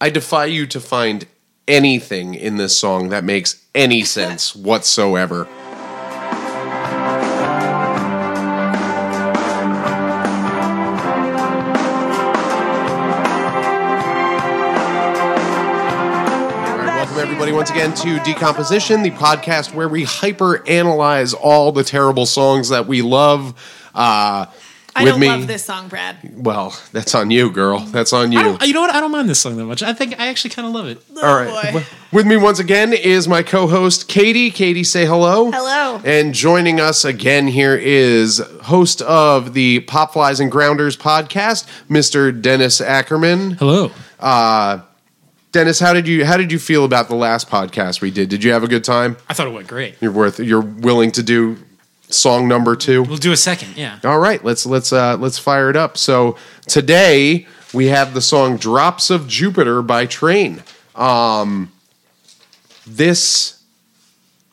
I defy you to find anything in this song that makes any sense whatsoever. Welcome everybody once again to Decomposition, the podcast where we hyper analyze all the terrible songs that we love. Uh, I with don't me, love this song, Brad. Well, that's on you, girl. That's on you. You know what? I don't mind this song that much. I think I actually kind of love it. All right. boy. With me once again is my co-host Katie. Katie, say hello. Hello. And joining us again here is host of the Pop Flies and Grounders podcast, Mr. Dennis Ackerman. Hello. Uh, Dennis, how did you how did you feel about the last podcast we did? Did you have a good time? I thought it went great. You're worth you're willing to do song number 2? We'll do a second. Yeah. All right, let's let's uh, let's fire it up. So today we have the song "Drops of Jupiter" by Train. Um, this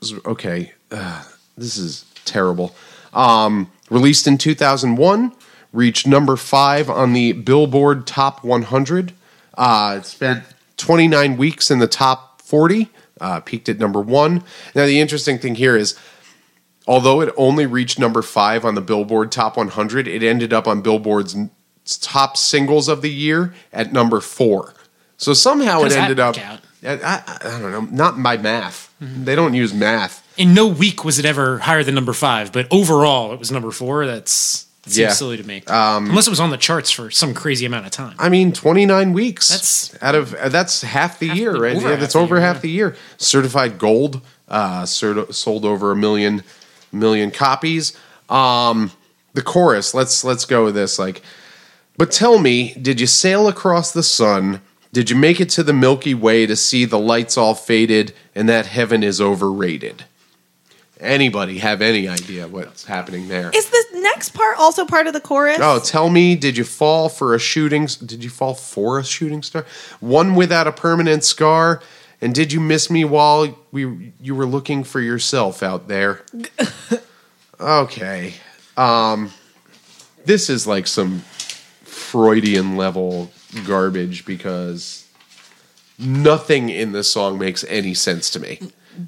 is okay. Uh, this is terrible. Um, released in 2001, reached number five on the Billboard Top 100. Uh, it spent 29 weeks in the top 40. Uh, peaked at number one. Now the interesting thing here is although it only reached number five on the Billboard Top 100, it ended up on Billboard's top singles of the year at number four. So somehow it ended up. count? I, I, I don't know, not by math. They don't use math. In no week was it ever higher than number five, but overall it was number four. That's that seems Yeah. Um, silly to me. Unless it was on the charts for some crazy amount of time. I mean, 29 weeks. That's- out of uh, that's half the year, the- right? over half that's the over year, half yeah. the year. Certified gold, uh, sold over a million million copies. Um, the chorus. Let's let's go with this. Like, but tell me, did you sail across the sun? Did you make it to the Milky Way to see the lights all faded and that heaven is overrated? Anybody have any idea what's happening there? Is the next part also part of the chorus? Oh, tell me, did you fall for a shooting? Did you fall for a shooting star? One without a permanent scar. And did you miss me while we you were looking for yourself out there? okay, um, this is like some Freudian level garbage because nothing in this song makes any sense to me.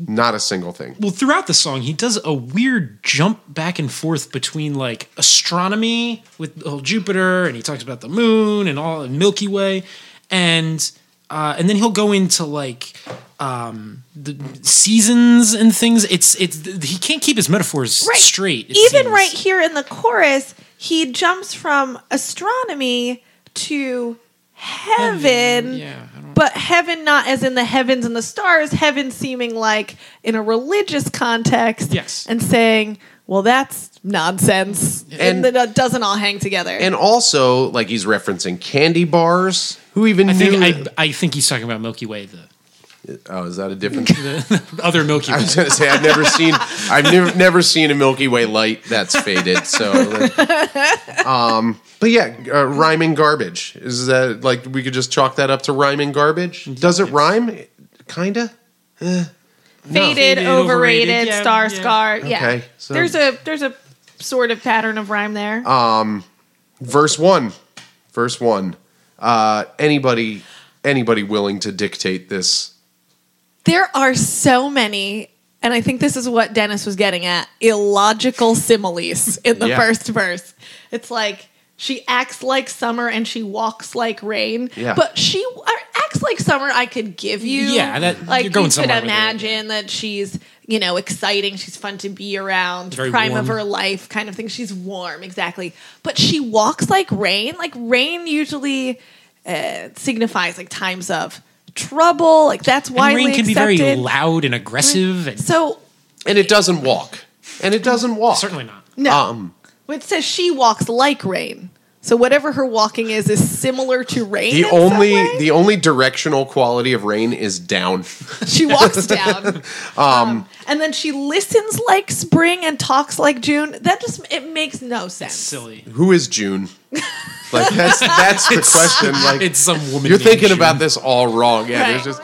Not a single thing. well, throughout the song, he does a weird jump back and forth between like astronomy with the Jupiter, and he talks about the moon and all and Milky Way, and uh, and then he'll go into like um, the seasons and things. It's it's he can't keep his metaphors right. straight. Even seems. right here in the chorus, he jumps from astronomy to heaven. Yeah, But heaven, not as in the heavens and the stars, heaven seeming like in a religious context. Yes. And saying, well, that's nonsense. And- And, that it doesn't all hang together. And also, like he's referencing candy bars. Who even I knew? think I, I think he's talking about Milky Way, the, oh, is that a different? other Milky Way? I was gonna say I've never seen I've never never seen a Milky Way light that's faded. So, um, but yeah, uh, rhyming garbage is that like we could just chalk that up to rhyming garbage? Does it rhyme? Kinda. faded, Faded, overrated, overrated, yeah, star yeah. scar. Yeah. Okay, so- there's a there's a sort of pattern of rhyme there. Verse one. Verse one. Uh, anybody anybody willing to dictate this? There are so many, and I think this is what Dennis was getting at illogical similes in the Yeah. first verse. It's like she acts like summer and she walks like rain. Yeah. But she uh, acts like summer, I could give you. Yeah, that- like you're going you could somewhere with it. imagine that she's, you know, exciting. She's fun to be around. Very prime of warm. her life kind of thing. She's warm, exactly. But she walks like rain. Like rain usually uh, signifies like times of trouble. Like that's And widely rain can be very loud and aggressive, and So And it doesn't walk. And it doesn't walk. certainly not. no, Um, it says she walks like rain. So whatever her walking is is similar to rain. the in some only way. the only directional quality of rain is down. she walks down, um, and then she listens like spring and talks like June. That just it makes no sense. Silly. Who is June? Like that's that's the question. Like It's some woman. You're thinking about this all wrong. Yeah, Right. there's just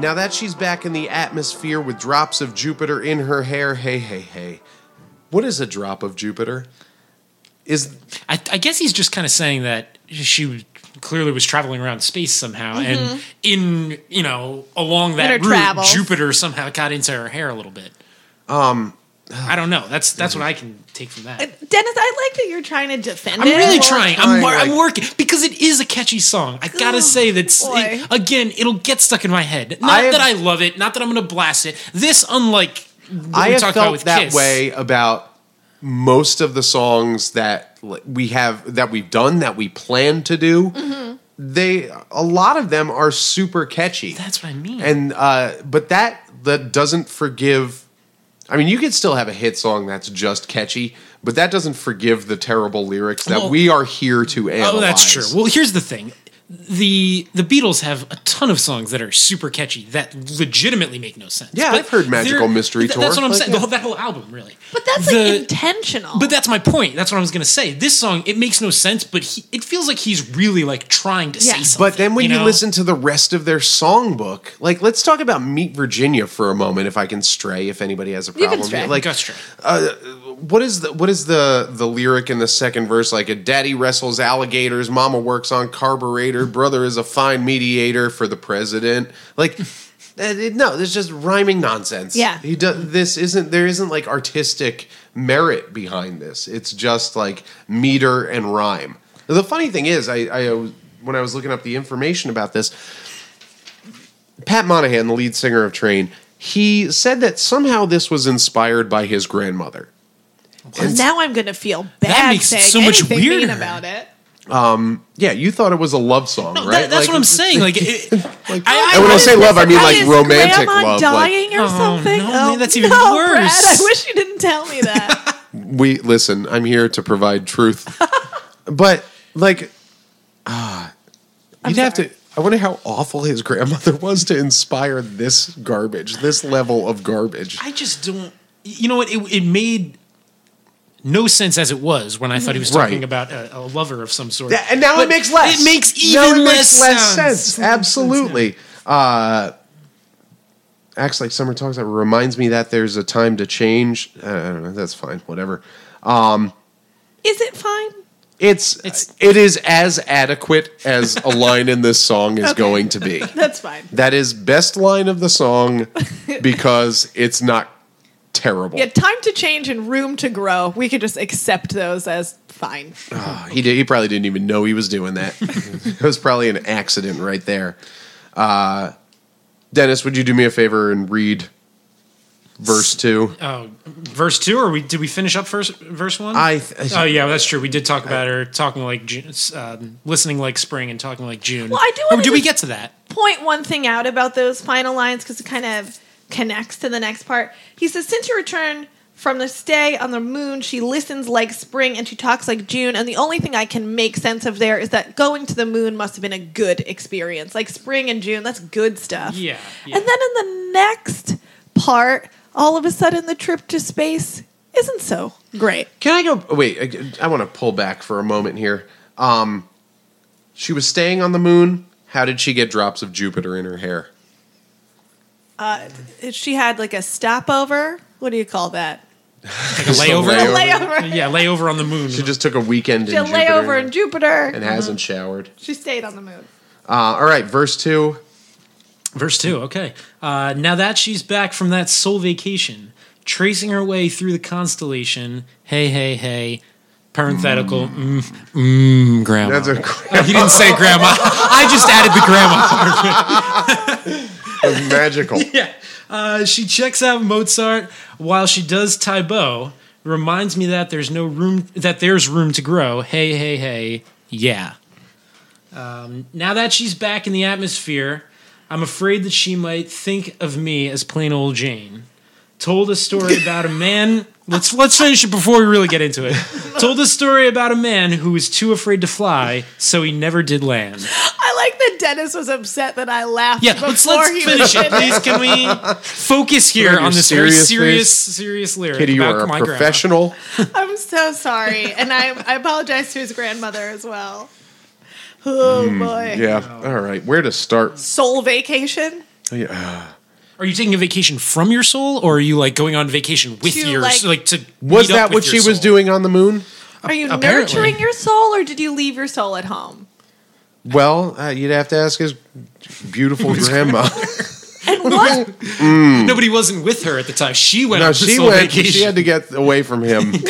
Now that she's back in the atmosphere with drops of Jupiter in her hair, hey, hey, hey. What is a drop of Jupiter? Is I, I guess he's just kind of saying that she clearly was traveling around space somehow, and in you know along that route, travels. Jupiter somehow got into her hair a little bit. Um, I don't know. That's that's what I can take from that. Dennis, I like that you're trying to defend I'm it. really trying. trying, I'm, wor- I'm working because it is a catchy song. I gotta Oh, say that boy. again, it'll get stuck in my head. Not I have- that I love it. Not that I'm gonna blast it. This, unlike what I we have talked about felt with that Kiss, way about most of the songs that like, we have that we've done that we plan to do. Mm-hmm. They a lot of them are super catchy. That's what I mean. and uh, but that that doesn't forgive. I mean, you could still have a hit song that's just catchy, but that doesn't forgive the terrible lyrics that Well- we are here to analyze. Oh, that's true. Well, here's the thing. The the Beatles have a ton of songs that are super catchy that legitimately make no sense. Yeah, But I've heard Magical Mystery th- Tour. That's what I'm Like, saying. yeah. The whole, that whole album, really. But that's The- like intentional. But that's my point. That's what I was gonna say. This song, it makes no sense, but he, it feels like he's really like trying to Yeah. say something. But then when you, know? listen to the rest of their songbook, like let's talk about Meet Virginia for a moment, if I can stray, if anybody has a can problem. stray. Like, Go straight. Uh, what is the what is the the lyric in the second verse? Like a daddy wrestles alligators, mama works on carburetor, brother is a fine mediator for the president. Like, eh, it- no, there's just rhyming nonsense. Yeah. he does. This isn't there isn't like artistic merit behind this. It's just like meter and rhyme. The funny thing is, I, I when I was looking up the information about this, Pat Monahan, the lead singer of Train, he said that somehow this was inspired by his grandmother. And now I'm gonna feel bad that makes it so much anything mean weirder. about it. Yeah, you thought it was a love song, No, right? that- that's Like, what I'm saying. Like, it, Like- I- I- and when I say love, I mean Is like romantic grandma love. Like, dying or Oh, something? no, man, that's even no, worse. Brad, I wish you didn't tell me that. we listen. I'm here to provide truth, but like, ah, you'd have to. I wonder how awful his grandmother was to inspire this garbage, this level of garbage. I just don't. You know what? It, it made no sense as it was when I thought he was talking Right. about a, a lover of some sort. Yeah, and now But it makes less. It makes Now even it less, makes less sense. sense. Absolutely. Uh, acts like summer talks. That reminds me that there's a time to change. Uh, I don't know. That's fine. Whatever. Um, Is it fine? It's, It's- it is as adequate as a line in this song is Okay. going to be. That's fine. That is best line of the song because it's not terrible. Yeah, time to change and room to grow. We could just accept those as fine. He did. He probably didn't even know he was doing that. it was probably an accident right there. Uh, Dennis, would you do me a favor and read verse two? Oh, verse two, or we did we finish up first verse one? I. Th- Oh yeah, that's true. We did talk about her talking like June, um, listening like spring and talking like June. Well, I do Or wanna did we get to that? Point one thing out about those final lines because it kind of connects to the next part. He says, Since your return from the stay on the moon, she listens like spring and she talks like June. And the only thing I can make sense of there is that going to the moon must have been a good experience. Like spring and June, that's good stuff. Yeah, yeah. And then in the next part, all of a sudden the trip to space isn't so great. Can I go? Wait, I, I want to pull back for a moment here. Um, she was staying on the moon. How did she get drops of Jupiter in her hair? She had like a stopover. What do you call that? Like a layover? layover. Layover. Yeah, layover on the moon. She just took a weekend She in had Jupiter layover in Jupiter. and hasn't showered. She stayed on the moon. Uh, all right, verse two. Verse 2, okay. Uh, now that she's back from that soul vacation, tracing her way through the constellation, hey, hey, hey, parenthetical, mm, mm, grandma. That's a Oh, he didn't say grandma. I just added the grandma. magical. yeah. Uh, she checks out Mozart while she does Tae Bo. Reminds me that there's no room, that there's room to grow. Hey, hey, hey, yeah. Um, now that she's back in the atmosphere, I'm afraid that she might think of me as plain old Jane. Told a story about a man. Let's let's finish it before we really get into it. Told a story about a man who was too afraid to fly, so he never did land. I like that Dennis was upset that I laughed Yeah, before let's let's he finish was it, please. Can we focus here on on your this very serious serious, face. serious lyric Katie, you about are a my grandma? professional. I'm so sorry, and I I apologize to his grandmother as well. Oh boy. Hmm, Yeah. All right. Where to start? Soul vacation. Oh, yeah. Are you taking a vacation from your soul, or are you like going on vacation with To, your like- like, to Was meet up that with what your she was soul? doing on the moon? Are you Apparently. nurturing your soul, or did you leave your soul at home? Well, uh, you'd have to ask his beautiful grandma. And what? No, but wasn't with her at the time. She went no, on the she soul went. vacation. She had to get away from him.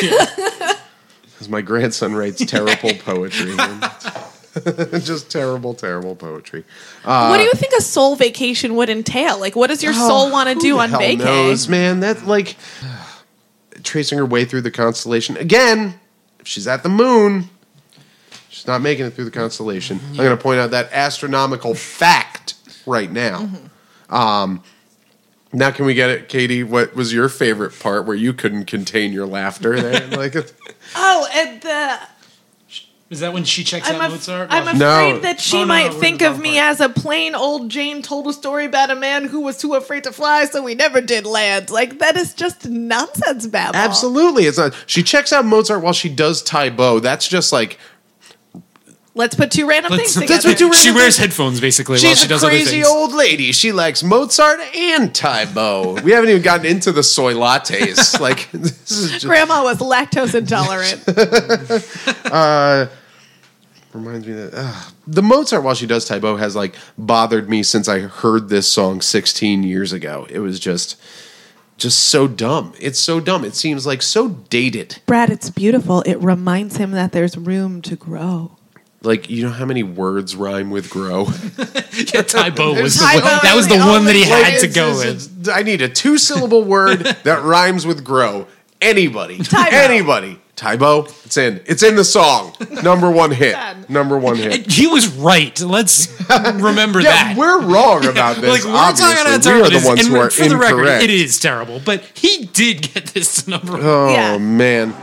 Because my grandson writes terrible poetry. Just terrible, terrible poetry. what do you think a soul vacation would entail? Like, what does your soul want to do on vacation? knows, man? That like tracing her way through the constellation again. If she's at the moon, she's not making it through the constellation. I'm going to point out that astronomical fact right now. Mm-hmm. Um, now, can we get it, Katie? What was your favorite part where you couldn't contain your laughter? There, like, Oh, and the Is that when she checks I'm, out af- Mozart? I'm afraid No. that she Oh, no, might no, we're think in the of me part. as a plain old Jane told a story about a man who was too afraid to fly, so he never did land. Like that is just nonsense babble. absolutely, it's not. She checks out Mozart while she does Tae Bo. That's just like Let's put two random let's- things That's together. what two she random wears headphones basically while She's she a does other crazy things. old lady. She likes Mozart and Tae Bo. we haven't even gotten into the soy lattes. like this is just, Grandma was lactose intolerant. Uh, reminds me that uh, the Mozart while she does Tae Bo has like bothered me since I heard this song 16 years ago. It was just just so dumb. It's so dumb. It seems like so dated. Brad, it's beautiful. It reminds him that there's room to grow. Like you know how many words rhyme with grow? Yeah, Tae Bo was the one, that was the the one that he had Like, to go it's- with. I need a two syllable word that rhymes with grow. Anybody. Taibo. Anybody. Tae Bo. It's in. It's in the song. Number one hit. Number one hit. And he was right. Let's remember Yeah, that. we're wrong about this. like we're talking obviously. about we terrible. are the ones and who are for the record, incorrect. it is terrible. But he did get this to number oh, one. Oh Yeah. man.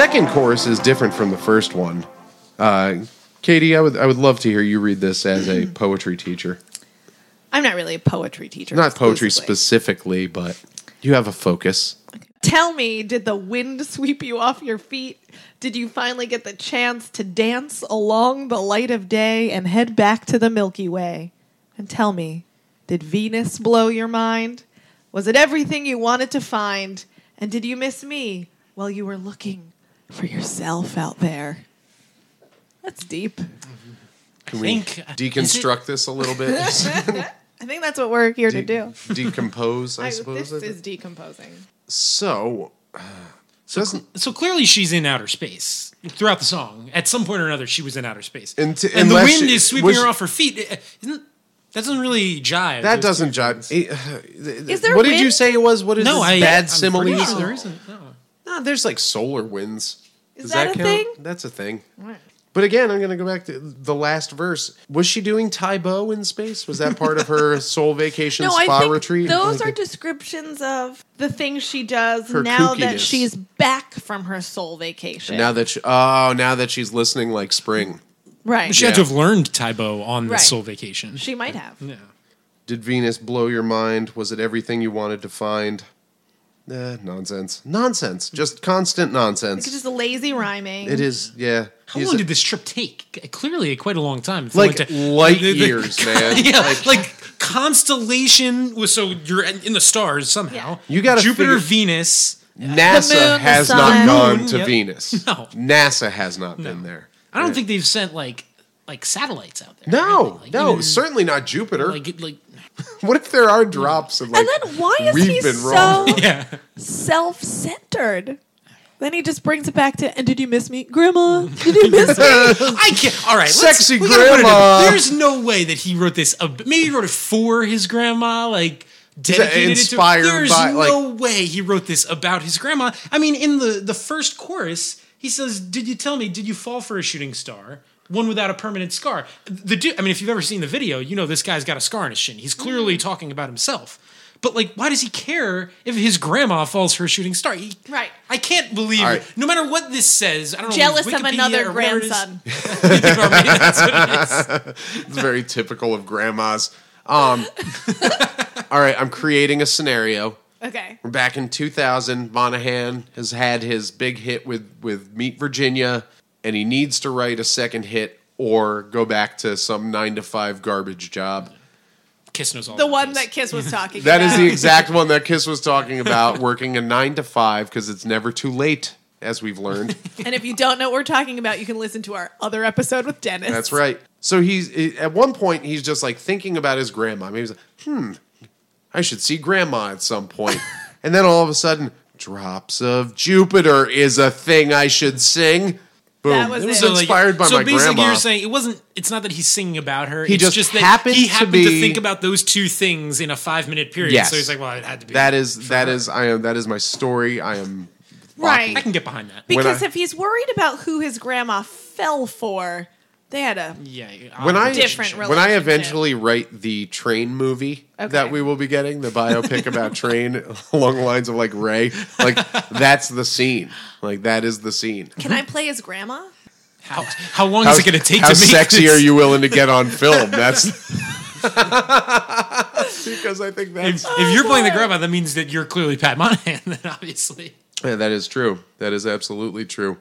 Second chorus is different from the first one. Uh, Katie, I would I would love to hear you read this as a poetry teacher. I'm not really a poetry teacher. Not poetry specifically, but you have a focus. Tell me, did the wind sweep you off your feet? Did you finally get the chance to dance along the light of day and head back to the Milky Way? And tell me, did Venus blow your mind? Was it everything you wanted to find? And did you miss me while you were looking for yourself out there? That's deep. Can think- uh, we deconstruct this a little bit? I think that's what we're here to do. Decompose, I, I, suppose. this is decomposing. so, uh, doesn't So clearly, she's in outer space throughout the song. At some point or another, she was in outer space, And to- and the wind she- is sweeping her off her feet. It- Isn't that doesn't really jive? that doesn't jive. things. Uh, is there what did you say it was? What is No, this I bad I'm similes? pretty sure there isn't. No. Nah, there's like solar winds. Is Does that that, a count? thing? That's a thing. But again, I'm going to go back to the last verse. Was she doing Tae Bo in space? Was that part of her soul vacation No, spa I think retreat? those Like, are descriptions of the things she does Her now that she's back from her soul vacation. now that she, oh, now that she's listening like spring. right, She had to have learned Tae Bo on the Right. soul vacation. she might have. yeah. Did Venus blow your mind? Was it everything you wanted to find? Eh, nonsense. Nonsense. Just constant nonsense. It's just a lazy rhyming. It is, yeah. How He's long a- did this trip take? Clearly, quite a long time. If it like went to- light the- the- years, man. Yeah, Like, like, constellation was so you're in in the stars somehow. Yeah. You gotta Jupiter, figure- Venus. NASA The moon, the has sun. not gone to yep. Venus. No. NASA has not been there. I don't think they've sent like like satellites out there. No, really. Like, no, even, certainly not Jupiter. like like what if there are drops of like? and then why is we've he been so wrong. yeah. self-centered? Then he just brings it back to, and did you miss me, Grandma? Did you miss me? I can't. All right, let's- Sexy we gotta put it in. grandma. There's no way that he wrote this. ab- Maybe he wrote it for his grandma, like dedicated inspired it to. There's by, no way he wrote this about his grandma. I mean, in the the first chorus, He says, "Did you tell me? Did you fall for a shooting star?" One without a permanent scar. The dude, I mean, if you've ever seen the video, you know this guy's got a scar on his shin. He's clearly Mm. talking about himself. But like, why does he care if his grandma falls for a shooting star? He- Right. I can't believe, All right. no matter what this says, I don't know. Jealous know. of another or it is. grandson. Or maybe that's it is. It's very typical of grandmas. Um, all right, I'm creating a scenario. Okay. We're back in 2000. Monahan has had his big hit with with Meet Virginia, and he needs to write a second hit or go back to some nine to five garbage job. Kiss knows all The one that Kiss was talking That about. is the exact one that Kiss was talking about, working a nine to five because it's never too late, as we've learned. and if you don't know what we're talking about, you can listen to our other episode with Dennis. That's right. So he's at one point he's just like thinking about his grandma. Maybe he's like, hmm, I should see grandma at some point. and then all of a sudden, drops of Jupiter is a thing I should sing. Boom. That was it was it. So, like- inspired by so my basically, you're saying it wasn't. It's not that he's singing about her. He it's just just that happened he to happened to, be- think about those two things in a five minute period. Yes. So he's like, well, it had to be. that is that her. is I am that is my story. I am Right. I can get behind that. Because I- if he's worried about who his grandma fell for, they had a yeah. when I Different when I eventually write the train movie Okay. that we will be getting, the biopic about train along the lines of like Ray, like that's the scene. Like that is the scene. Can I play his grandma? how, how long How, is it going to take how to make sexy this? are you willing to get on film? That's because I think that's If, if you're playing the oh, grandma, that means that you're clearly Pat Monahan. Then obviously, Yeah, that is true. That is absolutely true.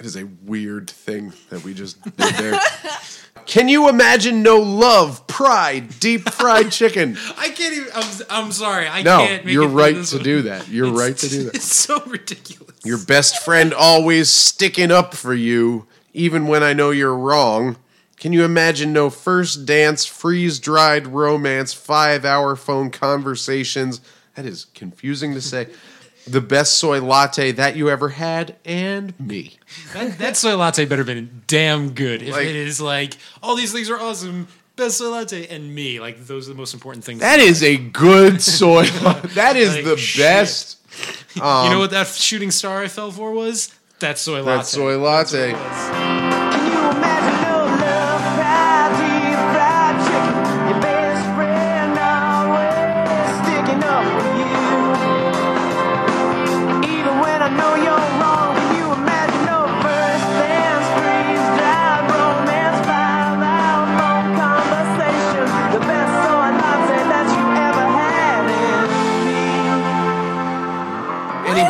That is a weird thing that we just did there. Can you imagine no love, pride, deep fried chicken? I can't even. I'm, I'm sorry. I No, can't. Make you're it right to one. do that. You're It's- right to do that. It's so ridiculous. Your best friend always sticking up for you, even when I know you're wrong. Can you imagine no first dance, freeze dried romance, five hour phone conversations? That is confusing to say. The best soy latte that you ever had, and me. That, that soy latte better been damn good. If Like- it is like all these things are awesome, best soy latte and me, like those are the most important things. That is a good soy. that is Like, the shit. best. you know um, what that shooting star I fell for was? That soy latte. That soy latte.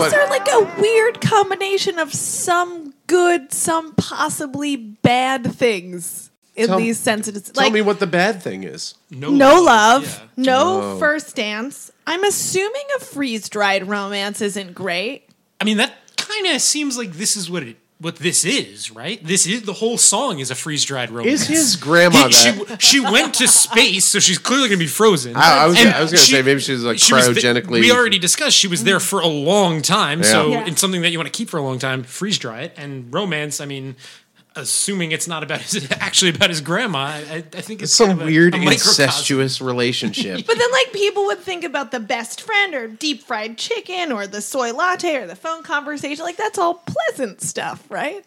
Is Anybody? there like a weird combination of some good, some possibly bad things in Tell- these sentences? Tell Like me what the bad thing is. No, no love, Yeah. no Oh. first dance. I'm assuming a freeze dried romance isn't great. I mean, that kind of seems like this is what it what this is, right? This is the whole song is a freeze dried romance. Is his grandma He- she, that? she went to space, so she's clearly going to be frozen. I- I was And gonna- I was gonna she- say maybe she's, like, she was the- cryogenically- we already discussed she was there mm-hmm. for a long time, so Yeah. it's something that you want to keep for a long time. Freeze dry it and romance. I mean, assuming it's not about his actually about his grandma, I, I think it's Some kind of a- weird a microcosm. incestuous relationship. But then, like, people would think about the best friend or deep fried chicken or the soy latte or the phone conversation. Like, that's all pleasant stuff, right?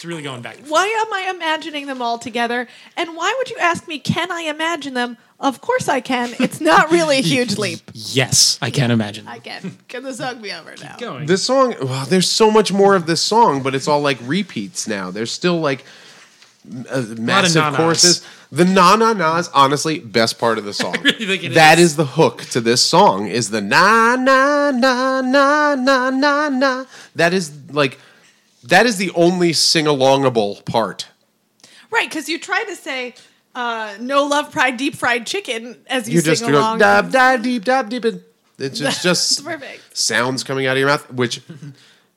It's really going back. Why am I imagining them all together? And why would you ask me, can I imagine them? Of course I can. It's not really a huge leap. Yes, I can't imagine. I can. Can the song be over now? going. This song, well, there's so much more of this song, but it's all like repeats now. There's still like uh, massive na-nas. choruses. The na na nas, honestly, best part of the song. really think it That is. is the hook to this song. Is the na na na na na na na. That is like that is the only sing alongable part. Right, because you try to say, uh, no love, pride, deep fried chicken as you, You sing just go along. dab dab deep dab deep. It's just, just perfect. sounds coming out of your mouth, which,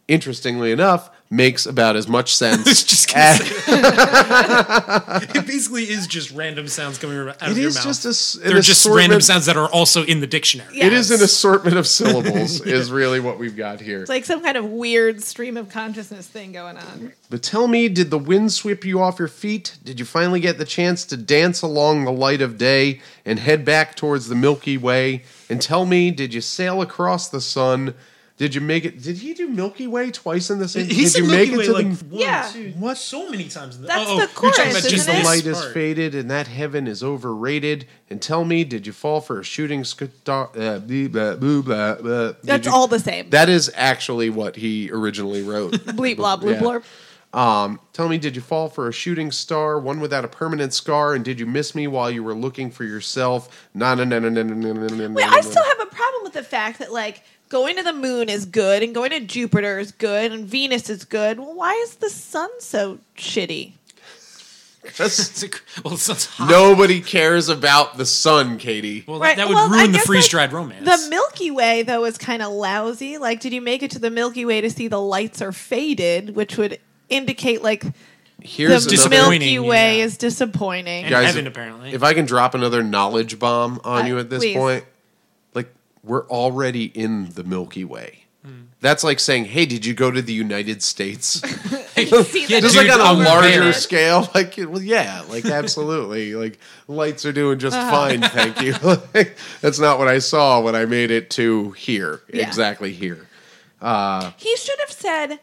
interestingly enough, makes about as much sense. was just gonna as- it basically is just random sounds coming out of It your is mouth. just a, They're just assortment- random sounds that are also in the dictionary. Yeah. It is an assortment of syllables, is really what we've got here. It's like some kind of weird stream of consciousness thing going on. But tell me, did the wind sweep you off your feet? Did you finally get the chance to dance along the light of day and head back towards the Milky Way? And tell me, did you sail across the sun? Did you make it? Did he do Milky Way twice in the same? He did said you Milky make Way it to like the, one, yeah. two, what? So many times. In the, That's oh, the chorus, you're talking about just the it? light is faded and that heaven is overrated. And tell me, did you fall for a shooting star? Uh, blah, blah, blah, blah. That's you, all the same. That is actually what he originally wrote. Bleep blah blue yeah. blurb. Um, tell me, did you fall for a shooting star, one without a permanent scar, and did you miss me while you were looking for yourself? No, no, no, no, no, no, no, no. Wait, I still have a problem with the fact that like going to the moon is good and going to Jupiter is good and Venus is good. Well, why is the sun so shitty? It's a- well, it sounds hot. Nobody cares about the sun, Katie. Well, Right, that would well, ruin the guess, freeze like, dried romance. The Milky Way though is kind of lousy. Like, did you make it to the Milky Way to see the lights are faded, which would indicate like Here's the. Milky Way yeah. is disappointing. and Guys, heaven, if- apparently. If I can drop another knowledge bomb on Uh, you at this please. point, like we're already in the Milky Way. That's like saying, "Hey, did you go to the United States?" Yeah, Just Dude, like on a over larger there. scale, like well, yeah, like absolutely, like lights are doing just Uh-huh. fine, thank you. That's not what I saw when I made it to here, Yeah. exactly here. He should have said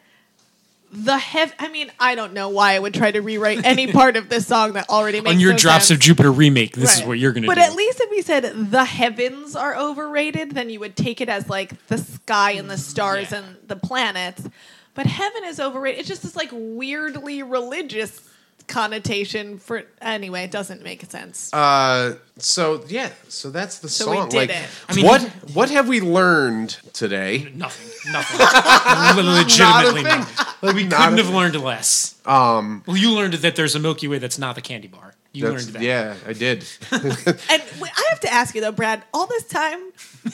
the heav. I mean, I don't know why I would try to rewrite any part of this song that already makes On your no Drops sense. of Jupiter remake, this is what you're going to But do. at least if we said the heavens are overrated, then you would take it as like the sky and the stars Yeah. and the planets. But heaven is overrated. It's just this like weirdly religious connotation for anyway. It doesn't make sense. Uh, so yeah, so that's the So we song. did like, it. I mean, what what have we learned today? Nothing. Nothing. Legitimately thing. nothing. Like, We couldn't have learned less. Um, well, you learned that there's a Milky Way that's not the candy bar. You learned that. Yeah, I did. and wait, I have to ask you though, Brad. All this time,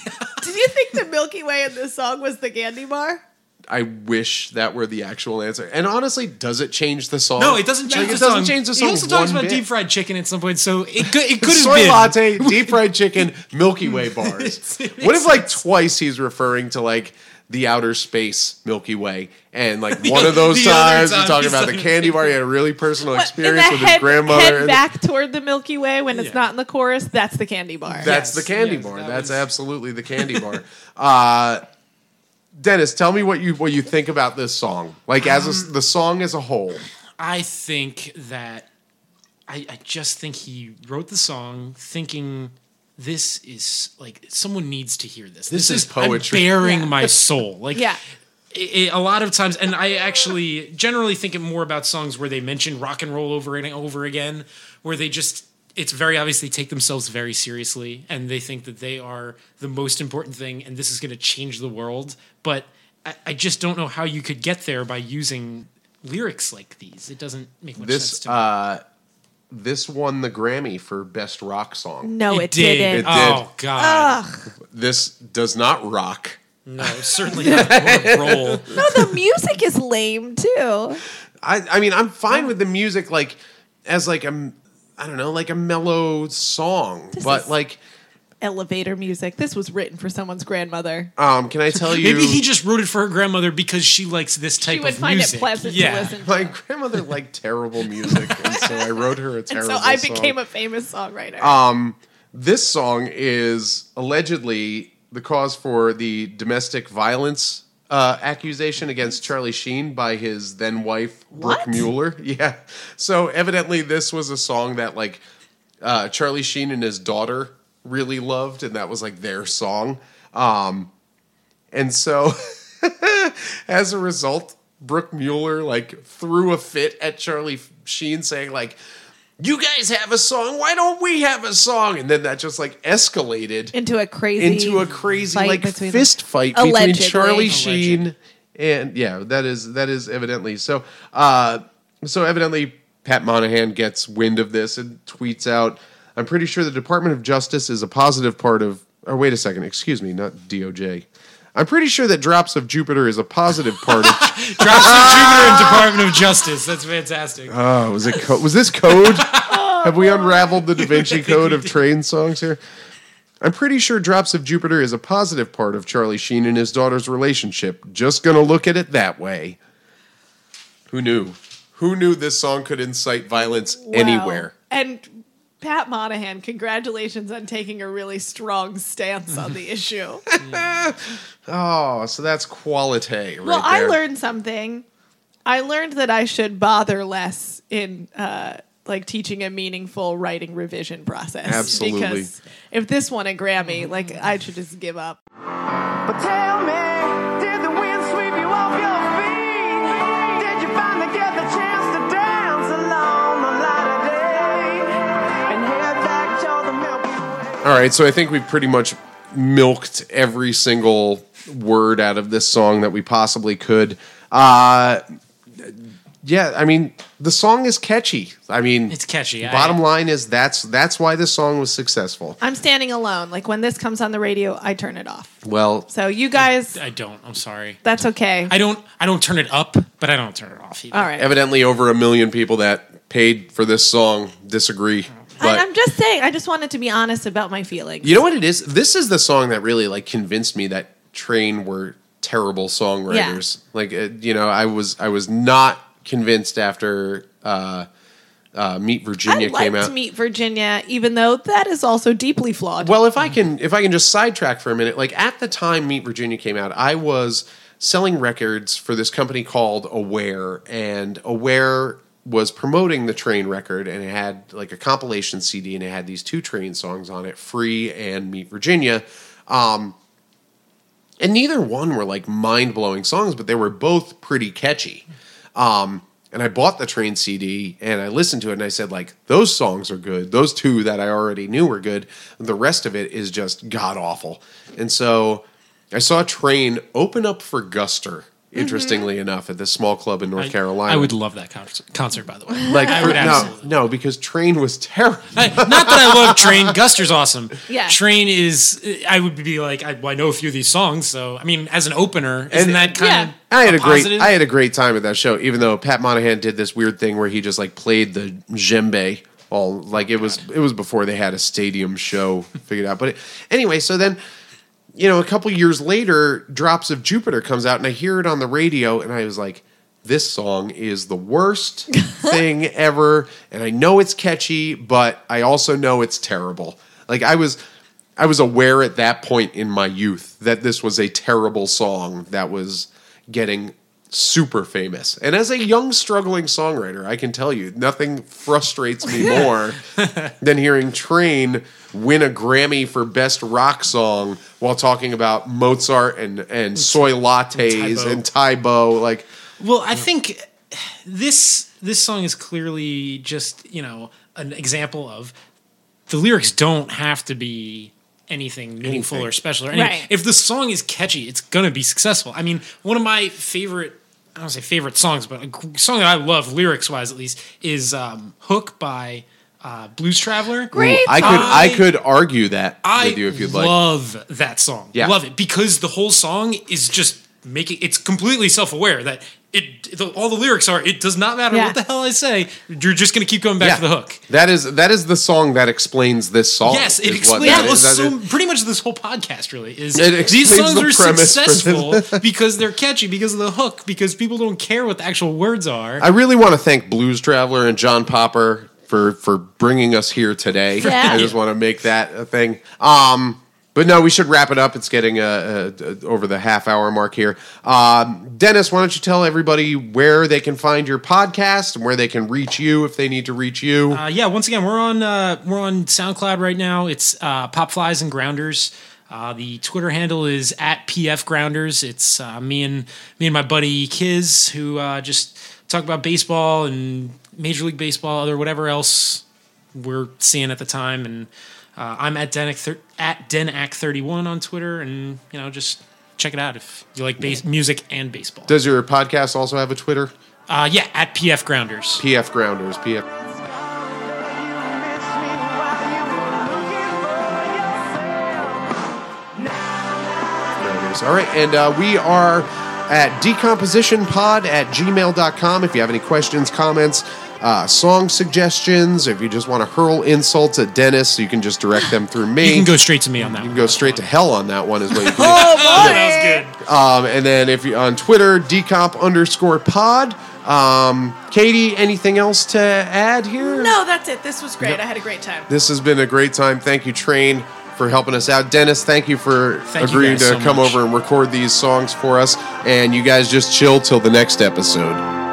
did you think the Milky Way in this song was the candy bar? I wish that were the actual answer. And honestly, does it change the song? No, it doesn't change Like, the it doesn't song. change the He also talks one about bit. deep fried chicken at some point, so it could it could have soy been latte, deep fried chicken, Milky Way bars. It what if makes like twice he's referring to like the outer space Milky Way, and like one of those times time he's talking about the candy bar. He had a really personal What, experience with head, his grandmother. head and- back toward the Milky Way when it's Yeah. not in the chorus. That's the candy bar. That's Yes, the candy yes, bar. that That's was- absolutely the candy bar. Uh, Dennis, tell me what you what you think about this song, like as Um, a, the song as a whole. I think that I, I just think he wrote the song thinking this is like someone needs to hear this. This is poetry. I'm poetry. bearing Yeah. my soul. Like Yeah. it- it- a lot of times, and I actually generally think it more about songs where they mention rock and roll over and over again, where they just it's very obvious they take themselves very seriously and they think that they are the most important thing and this is going to change the world. But I, I just don't know how you could get there by using lyrics like these. It doesn't make much sense to me. uh, this won the Grammy for best rock song. No, it, did. didn't. It oh, did. Oh God! This does not rock. No, certainly not or roll. No, the music is lame too. I I mean I'm fine with the music like as like a I don't know like a mellow song, This but is- like Elevator music. This was written for someone's grandmother. um can I tell you Maybe he just wrote it for her grandmother because she likes this type She would of find music. it pleasant yeah. to listen to. my grandmother liked terrible music, and so I wrote her a and terrible so I song. became a famous songwriter. Um, this song is allegedly the cause for the domestic violence uh, accusation against Charlie Sheen by his then wife Brooke What? Mueller. Yeah. So evidently, this was a song that like uh, Charlie Sheen and his daughter really loved, and that was like their song. Um, and so, as a result, Brooke Mueller like threw a fit at Charlie Sheen, saying like, "You guys have a song, why don't we have a song?" And then that just like escalated into a crazy into a crazy fight like between fist fight between Allegedly. Charlie Alleged. Sheen and yeah, that is that is evidently so. Uh, so evidently, Pat Monahan gets wind of this and tweets out, "I'm pretty sure the Department of Justice is a positive part of." Or wait a second, excuse me, not DOJ. I'm pretty sure that Drops of Jupiter is a positive part of. Drops of Jupiter and Department of Justice. That's fantastic. Oh, was it? Co- was this code? Have we unraveled the Da Vinci Code of train songs here? I'm pretty sure Drops of Jupiter is a positive part of Charlie Sheen and his daughter's relationship. Just gonna look at it that way. Who knew? Who knew this song could incite violence Wow. anywhere? And Pat Monahan, congratulations on taking a really strong stance on the issue. Oh, so that's quality. Right well, I there. learned something. I learned that I should bother less in uh, like teaching a meaningful writing revision process. Absolutely. Because if this won a Grammy, like I should just give up. But tell me, All right, so I think we've pretty much milked every single word out of this song that we possibly could. Uh, yeah, I mean the song is catchy. I mean, It's catchy. I- Bottom line is that's that's why this song was successful. I'm standing alone. Like when this comes on the radio, I turn it off. Well, So you guys, I don't. I'm sorry. that's okay. I don't. I don't turn it up, but I don't turn it off either. All right. evidently over a million people that paid for this song disagree. I, But I'm just saying. I just wanted to be honest about my feelings. you know what it is? This is the song that really like convinced me that Train were terrible songwriters. Like uh, you know, I was I was not convinced after uh, uh, Meet Virginia I came out. meet Virginia, even though that is also deeply flawed. Well, if I can, if I can just sidetrack for a minute, like at the time Meet Virginia came out, I was selling records for this company called Aware, and Aware was promoting the Train record, and it had like a compilation CD, and it had these two Train songs on it, "Free" and "Meet Virginia." Um, and neither one were like mind blowing songs, but they were both pretty catchy. Um, and I bought the train CD and I listened to it and I said, like, those songs are good. Those two that I already knew were good. The rest of it is just god awful. And so I saw Train open up for Guster, Mm-hmm. interestingly enough, at this small club in North I, Carolina. I would love that concert, concert by the way. like I for- would no, absolutely. no, because Train was terrible. I- not that I love Train. Guster's awesome. Yeah. Train is. I would be like, I, well, I know a few of these songs, so I mean, as an opener, isn't And- that kind Yeah. of? I had a, great positive? I had a great time at that show, even though Pat Monahan did this weird thing where he just like played the djembe all like it was it was before they had a stadium show figured out. But it, anyway, so then you know, a couple years later, Drops of Jupiter comes out and I hear it on the radio and I was like this song is the worst thing ever and I know it's catchy, but I also know it's terrible. Like I was I was aware at that point in my youth that this was a terrible song that was getting super famous. And as a young struggling songwriter, I can tell you nothing frustrates me more than hearing Train win a Grammy for best rock song while talking about Mozart and and soy lattes Tae Bo. and Tae Bo like Well, I think this this song is clearly just you know an example of the lyrics don't have to be anything meaningful Anything. or special or anything. Right. If the song is catchy, it's gonna be successful. I mean, one of my favorite. I don't say favorite songs, but a song that I love, lyrics wise at least, is um, "Hook" by uh, Blues Traveler. Great I could I, I- could argue that I with you if you'd like. love that song. Yeah. Love it because the whole song is just making it's completely self-aware that it the, all the lyrics are it does not matter Yeah. what the hell I say you're just going to keep going back to the hook. That is that is the song that explains this song. Yes, it is what explains that well, so pretty much this whole podcast really is It these songs the are successful because they're catchy because of the hook because people don't care what the actual words are. I really want to thank Blues Traveler and John Popper for for bringing us here today. Yeah. I just want to make that a thing. Um, but no, we should wrap it up. It's getting uh, uh, over the half hour mark here. Um, Dennis, why don't you tell everybody where they can find your podcast and where they can reach you if they need to reach you? Uh, yeah, once again, we're on uh, we're on SoundCloud right now. It's uh, Pop Flies and Grounders. Uh, the Twitter handle is at PF Grounders. It's me and me and my buddy Kiz who just talk about baseball and Major League Baseball, other whatever else we're seeing at the time. And uh, I'm at Denac thir- at Denac thirty one on Twitter, and you know just check it out if you like base- music and baseball. Does your podcast also have a Twitter? Uh, yeah, at PF Grounders. PF Grounders. PF. Grounders. All right, and uh, we are at decompositionpod at gmail.com. If you have any questions, comments, uh, song suggestions, if you just want to hurl insults at Dennis, you can just direct them through me. You can go straight to me on that You one. can go straight to hell on that one, is what you can do. Oh boy! that was good. Um, and then if you on Twitter, decomp underscore pod. Um, Katie, anything else to add here? No, that's it. This was great. Yep. I had a great time. This has been a great time. Thank you, Train, for helping us out. Dennis, thank you for Thank agreeing guys to so come much. over and record these songs for us. And you guys just chill till the next episode.